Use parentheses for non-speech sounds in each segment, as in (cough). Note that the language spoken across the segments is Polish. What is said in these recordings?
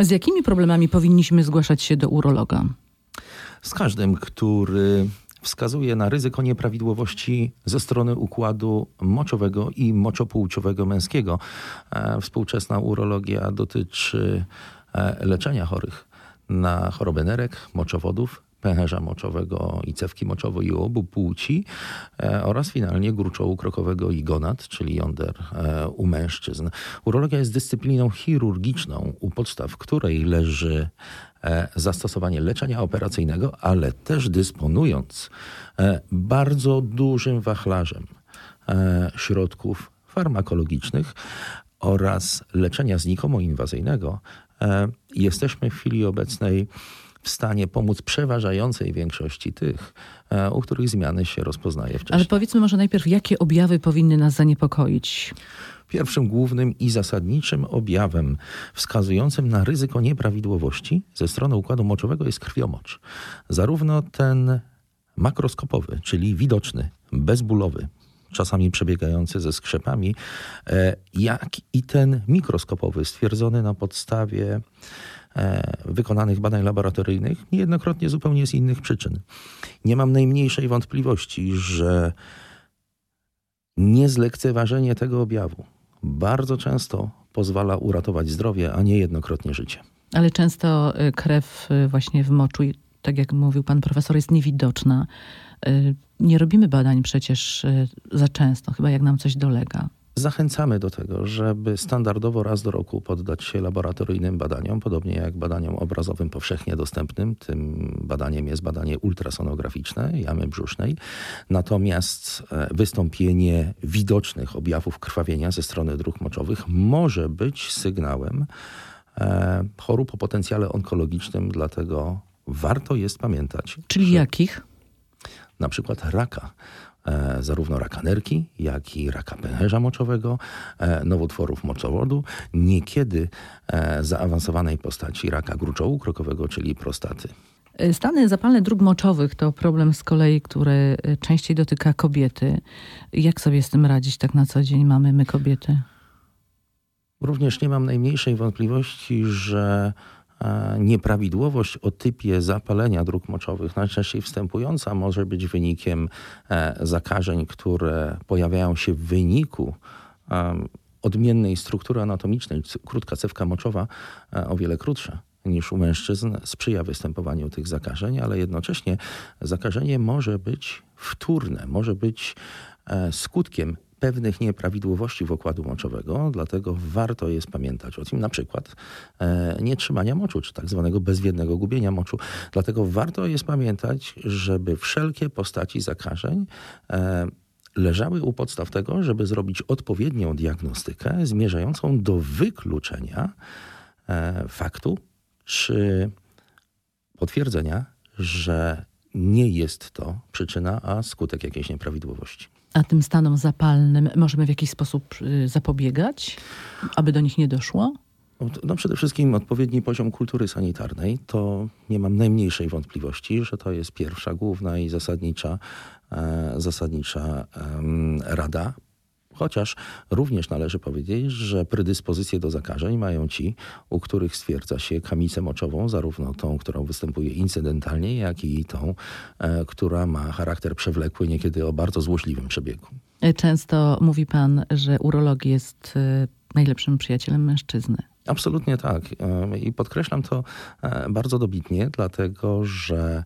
Z jakimi problemami powinniśmy zgłaszać się do urologa? Z każdym, który wskazuje na ryzyko nieprawidłowości ze strony układu moczowego i moczopłciowego męskiego. E, współczesna urologia dotyczy e, leczenia chorych na chorobę nerek, moczowodów, pęcherza moczowego i cewki moczowej i obu płci e, oraz finalnie gruczołu krokowego i gonad, czyli jąder e, u mężczyzn. Urologia jest dyscypliną chirurgiczną, u podstaw której leży e, zastosowanie leczenia operacyjnego, ale też dysponując bardzo dużym wachlarzem środków farmakologicznych oraz leczenia znikomo inwazyjnego, jesteśmy w chwili obecnej w stanie pomóc przeważającej większości tych, e, u których zmiany się rozpoznaje wcześniej. Ale powiedzmy może najpierw, jakie objawy powinny nas zaniepokoić? Pierwszym głównym i zasadniczym objawem wskazującym na ryzyko nieprawidłowości ze strony układu moczowego jest krwiomocz. Zarówno ten makroskopowy, czyli widoczny, bezbólowy, czasami przebiegający ze skrzepami, e, jak i ten mikroskopowy, stwierdzony na podstawie wykonanych badań laboratoryjnych, niejednokrotnie zupełnie z innych przyczyn. Nie mam najmniejszej wątpliwości, że niezlekceważenie tego objawu bardzo często pozwala uratować zdrowie, a nie jednokrotnie życie. Ale często y, krew y, właśnie w moczu, tak jak mówił pan profesor, jest niewidoczna. Y, Nie robimy badań przecież za często, chyba jak nam coś dolega. Zachęcamy do tego, żeby standardowo raz do roku poddać się laboratoryjnym badaniom, podobnie jak badaniom obrazowym powszechnie dostępnym. Tym badaniem jest badanie ultrasonograficzne jamy brzusznej. Natomiast e, wystąpienie widocznych objawów krwawienia ze strony dróg moczowych może być sygnałem e, chorób o potencjale onkologicznym, dlatego warto jest pamiętać, Czyli że jakich? na przykład raka, zarówno raka nerki, jak i raka pęcherza moczowego, e, nowotworów moczowodu, niekiedy e, zaawansowanej postaci raka gruczołu krokowego, czyli prostaty. Stany zapalne dróg moczowych to problem z kolei, który częściej dotyka kobiety. Jak sobie z tym radzić tak na co dzień mamy my kobiety? Również nie mam najmniejszej wątpliwości, że e, nieprawidłowość o typie zapalenia dróg moczowych, najczęściej wstępująca, może być wynikiem e, zakażeń, które pojawiają się w wyniku odmiennej struktury anatomicznej. Krótka cewka moczowa, e, o wiele krótsza niż u mężczyzn, sprzyja występowaniu tych zakażeń, ale jednocześnie zakażenie może być wtórne, może być e, skutkiem pewnych nieprawidłowości w układu moczowego, dlatego warto jest pamiętać o tym, na przykład e, nietrzymania moczu, czy tak zwanego bezwiednego gubienia moczu. Dlatego warto jest pamiętać, żeby wszelkie postaci zakażeń e, leżały u podstaw tego, żeby zrobić odpowiednią diagnostykę zmierzającą do wykluczenia e, faktu czy potwierdzenia, że nie jest to przyczyna, a skutek jakiejś nieprawidłowości. A tym stanom zapalnym możemy w jakiś sposób y, zapobiegać, aby do nich nie doszło? No przede wszystkim odpowiedni poziom kultury sanitarnej, to nie mam najmniejszej wątpliwości, że to jest pierwsza, główna i zasadnicza, e, zasadnicza rada. Chociaż również należy powiedzieć, że predyspozycje do zakażeń mają ci, u których stwierdza się kamicę moczową, zarówno tą, którą występuje incydentalnie, jak i tą, e, która ma charakter przewlekły, niekiedy o bardzo złośliwym przebiegu. Często mówi pan, że urolog jest y, najlepszym przyjacielem mężczyzny. Absolutnie tak. Em, I podkreślam to e, bardzo dobitnie, dlatego że e,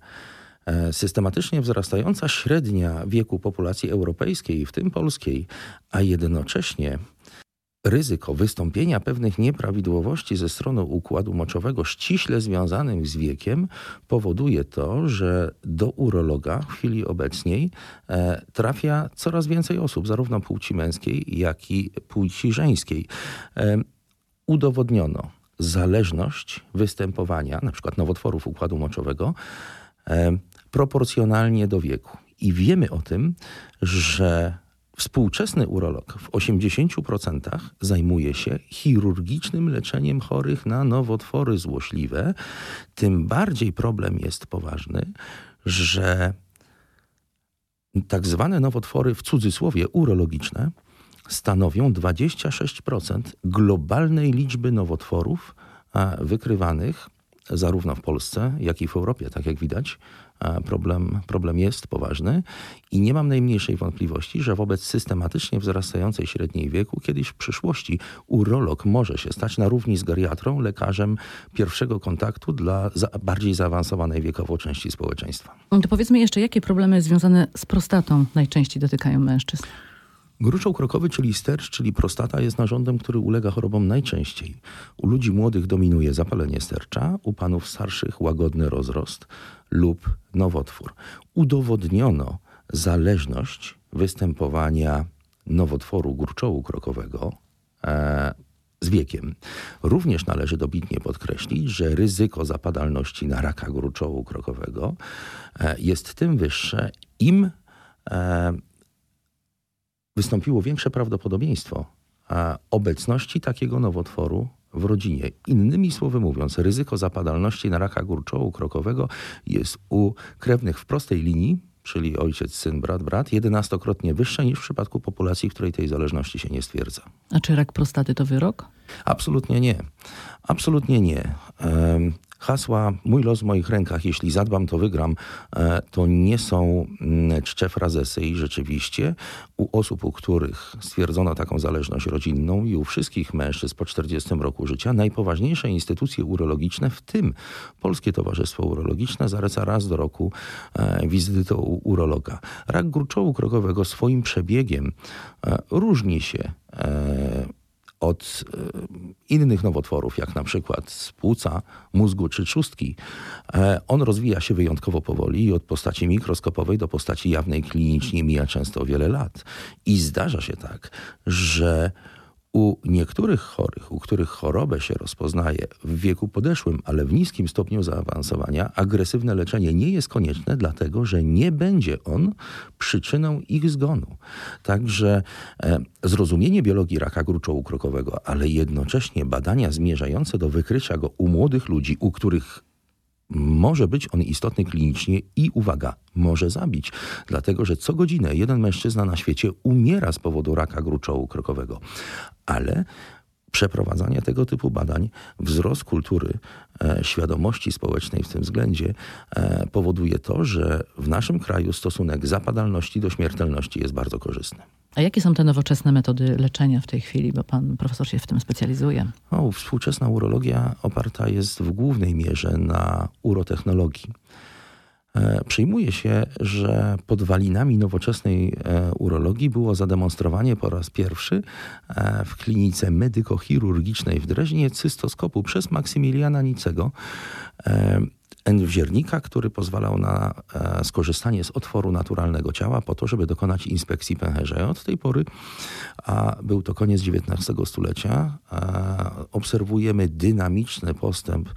systematycznie wzrastająca średnia wieku populacji europejskiej, w tym polskiej, a jednocześnie ryzyko wystąpienia pewnych nieprawidłowości ze strony układu moczowego ściśle związanych z wiekiem powoduje to, że do urologa w chwili obecnej e, trafia coraz więcej osób, zarówno płci męskiej, jak i płci żeńskiej. E, udowodniono zależność występowania np. nowotworów układu moczowego e, proporcjonalnie do wieku. I wiemy o tym, że współczesny urolog w 80% zajmuje się chirurgicznym leczeniem chorych na nowotwory złośliwe. Tym bardziej problem jest poważny, że tak zwane nowotwory w cudzysłowie urologiczne stanowią 26% globalnej liczby nowotworów wykrywanych zarówno w Polsce, jak i w Europie, tak jak widać. Problem, problem jest poważny i nie mam najmniejszej wątpliwości, że wobec systematycznie wzrastającej średniej wieku kiedyś w przyszłości urolog może się stać na równi z geriatrą lekarzem pierwszego kontaktu dla za, bardziej zaawansowanej wiekowo części społeczeństwa. To powiedzmy jeszcze, jakie problemy związane z prostatą najczęściej dotykają mężczyzn? Gruczoł krokowy, czyli stercz, czyli prostata, jest narządem, który ulega chorobom najczęściej. U ludzi młodych dominuje zapalenie stercza, u panów starszych łagodny rozrost lub nowotwór. Udowodniono zależność występowania nowotworu gruczołu krokowego e, z wiekiem. Również należy dobitnie podkreślić, że ryzyko zapadalności na raka gruczołu krokowego e, jest tym wyższe, im e, wystąpiło większe prawdopodobieństwo obecności takiego nowotworu w rodzinie. Innymi słowy mówiąc, ryzyko zapadalności na raka górczołu krokowego jest u krewnych w prostej linii, czyli ojciec, syn, brat, brat, jedenastokrotnie wyższe niż w przypadku populacji, w której tej zależności się nie stwierdza. A czy rak prostaty to wyrok? Absolutnie nie. Absolutnie nie. Hasła mój los w moich rękach, jeśli zadbam, to wygram, e, to nie są mm, czcze frazesy i rzeczywiście u osób, u których stwierdzono taką zależność rodzinną i u wszystkich mężczyzn po 40 roku życia, najpoważniejsze instytucje urologiczne, w tym Polskie Towarzystwo Urologiczne, zaleca raz do roku e, wizytę u urologa. Rak gruczołu krokowego swoim przebiegiem e, różni się od e, innych nowotworów, jak na przykład z płuca, mózgu czy trzustki, e, on rozwija się wyjątkowo powoli i od postaci mikroskopowej do postaci jawnej klinicznie mija często wiele lat. I zdarza się tak, że u niektórych chorych, u których chorobę się rozpoznaje w wieku podeszłym, ale w niskim stopniu zaawansowania, agresywne leczenie nie jest konieczne, dlatego że nie będzie on przyczyną ich zgonu. Także e, zrozumienie biologii raka gruczołu krokowego, ale jednocześnie badania zmierzające do wykrycia go u młodych ludzi, u których może być on istotny klinicznie i uwaga, może zabić, dlatego że co godzinę jeden mężczyzna na świecie umiera z powodu raka gruczołu krokowego. Ale przeprowadzanie tego typu badań, wzrost kultury, e, świadomości społecznej w tym względzie e, powoduje to, że w naszym kraju stosunek zapadalności do śmiertelności jest bardzo korzystny. A jakie są te nowoczesne metody leczenia w tej chwili, bo pan profesor się w tym specjalizuje? O, współczesna urologia oparta jest w głównej mierze na urotechnologii. E, przyjmuje się, że podwalinami nowoczesnej e, urologii było zademonstrowanie po raz pierwszy e, w klinice medykochirurgicznej w Dreźnie cystoskopu przez Maksymiliana Nicego endwziernika, który pozwalał na e, skorzystanie z otworu naturalnego ciała po to, żeby dokonać inspekcji pęcherza. Od tej pory, a był to koniec XIX stulecia, e, obserwujemy dynamiczny postęp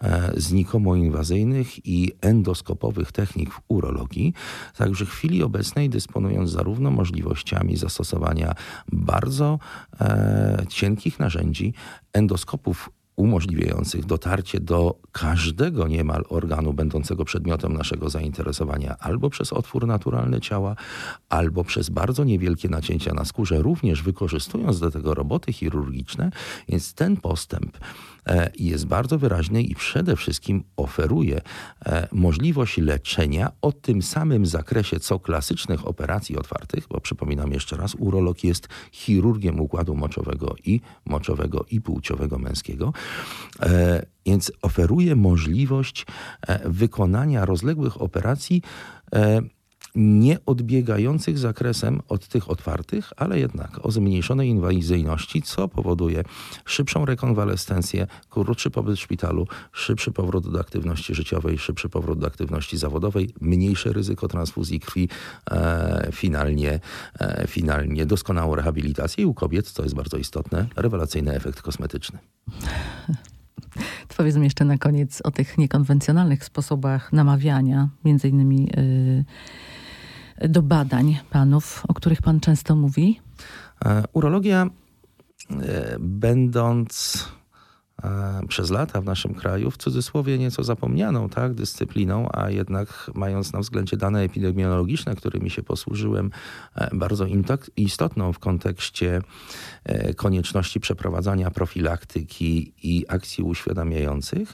e, znikomo inwazyjnych i endoskopowych technik w urologii. Także w chwili obecnej dysponując zarówno możliwościami zastosowania bardzo cienkich narzędzi, endoskopów umożliwiających dotarcie do każdego niemal organu będącego przedmiotem naszego zainteresowania, albo przez otwór naturalny ciała, albo przez bardzo niewielkie nacięcia na skórze, również wykorzystując do tego roboty chirurgiczne. Więc ten postęp E, jest bardzo wyraźny i przede wszystkim oferuje e, możliwość leczenia o tym samym zakresie co klasycznych operacji otwartych, bo przypominam jeszcze raz, urolog jest chirurgiem układu moczowego i moczowego i płciowego męskiego. E, więc oferuje możliwość wykonania rozległych operacji nie odbiegających zakresem od tych otwartych, ale jednak o zmniejszonej inwazyjności, co powoduje szybszą rekonwalescencję, krótszy pobyt w szpitalu, szybszy powrót do aktywności życiowej, szybszy powrót do aktywności zawodowej, mniejsze ryzyko transfuzji krwi, e, finalnie, e, finalnie doskonałą rehabilitację i u kobiet, co jest bardzo istotne, rewelacyjny efekt kosmetyczny. (laughs) Powiedzmy jeszcze na koniec o tych niekonwencjonalnych sposobach namawiania, między innymi yy, do badań panów, o których pan często mówi? E, urologia, e, będąc przez lata w naszym kraju, w cudzysłowie nieco zapomnianą tak, dyscypliną, a jednak mając na względzie dane epidemiologiczne, którymi się posłużyłem, e, bardzo istotną w kontekście e, konieczności przeprowadzania profilaktyki i akcji uświadamiających.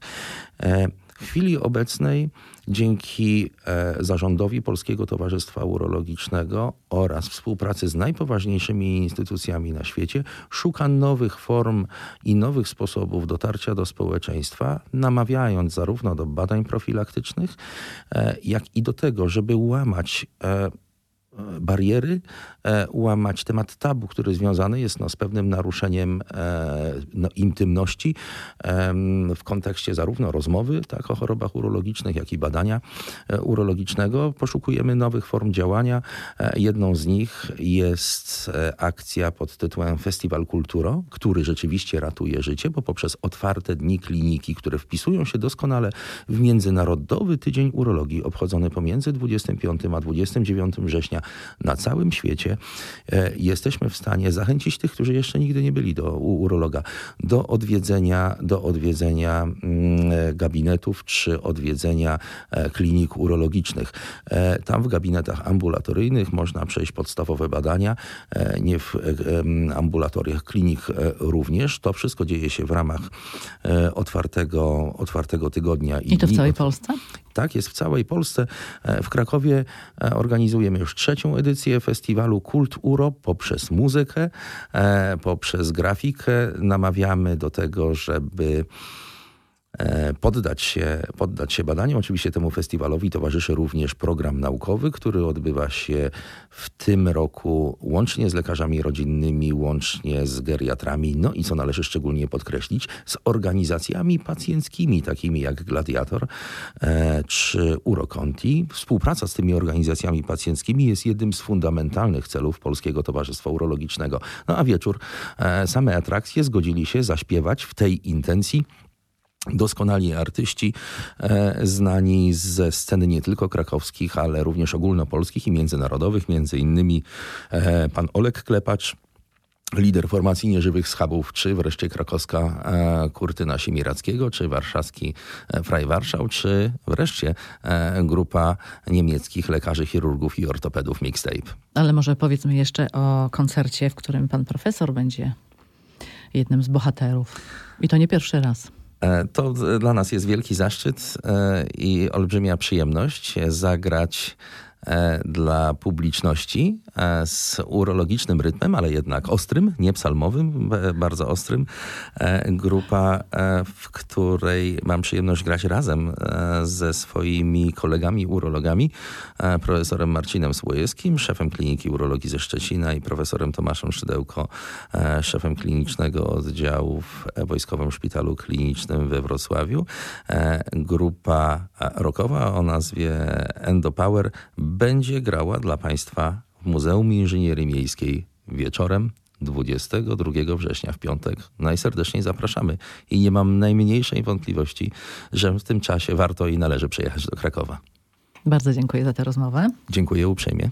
W chwili obecnej dzięki e, zarządowi Polskiego Towarzystwa Urologicznego oraz współpracy z najpoważniejszymi instytucjami na świecie szuka nowych form i nowych sposobów dotarcia do społeczeństwa, namawiając zarówno do badań profilaktycznych, e, jak i do tego, żeby łamać e, bariery, e, łamać temat tabu, który związany jest no, z pewnym naruszeniem e, no, intymności w kontekście zarówno rozmowy tak, o chorobach urologicznych, jak i badania e, urologicznego. Poszukujemy nowych form działania. Jedną z nich jest akcja pod tytułem Festiwal Kulturo, który rzeczywiście ratuje życie, bo poprzez otwarte dni kliniki, które wpisują się doskonale w Międzynarodowy Tydzień Urologii obchodzony pomiędzy 25 a 29 września na całym świecie, e, jesteśmy w stanie zachęcić tych, którzy jeszcze nigdy nie byli do u urologa, do odwiedzenia, do odwiedzenia mm, e, gabinetów czy odwiedzenia e, klinik urologicznych. Tam w gabinetach ambulatoryjnych można przejść podstawowe badania, nie w ambulatoriach klinik również. To wszystko dzieje się w ramach otwartego, otwartego tygodnia. I, I to w całej Polsce? Tak, jest w całej Polsce. W Krakowie organizujemy już trzecią edycję festiwalu Kult Uro poprzez muzykę, e, poprzez grafikę. Namawiamy do tego, żeby E, poddać się, poddać się badaniom. Oczywiście temu festiwalowi towarzyszy również program naukowy, który odbywa się w tym roku łącznie z lekarzami rodzinnymi, łącznie z geriatrami, no i co należy szczególnie podkreślić, z organizacjami pacjenckimi, takimi jak Gladiator e, czy Uroconti. Współpraca z tymi organizacjami pacjenckimi jest jednym z fundamentalnych celów Polskiego Towarzystwa Urologicznego. No a wieczór e, same atrakcje zgodzili się zaśpiewać w tej intencji doskonali artyści, e, znani ze sceny nie tylko krakowskich, ale również ogólnopolskich i międzynarodowych, między innymi e, pan Olek Klepacz, lider formacji nieżywych schabów, czy wreszcie krakowska e, Kurtyna Siemirackiego, czy warszawski Fraj Warszał, czy wreszcie grupa niemieckich lekarzy, chirurgów i ortopedów Mixtape. Ale może powiedzmy jeszcze o koncercie, w którym pan profesor będzie jednym z bohaterów. I to nie pierwszy raz. E, to dla nas jest wielki zaszczyt e, i olbrzymia przyjemność zagrać E, dla publiczności z urologicznym rytmem, ale jednak ostrym, nie psalmowym, bardzo ostrym. E, grupa, w której mam przyjemność grać razem ze swoimi kolegami urologami, profesorem Marcinem Słojewskim, szefem Kliniki Urologii ze Szczecina i profesorem Tomaszem Szydełko, szefem klinicznego oddziału w Wojskowym Szpitalu Klinicznym we Wrocławiu. Grupa rockowa o nazwie Endopower będzie grała dla Państwa w Muzeum Inżynierii Miejskiej wieczorem 22 września w piątek. Najserdeczniej zapraszamy i nie mam najmniejszej wątpliwości, że w tym czasie warto i należy przyjechać do Krakowa. Bardzo dziękuję za tę rozmowę. Dziękuję uprzejmie.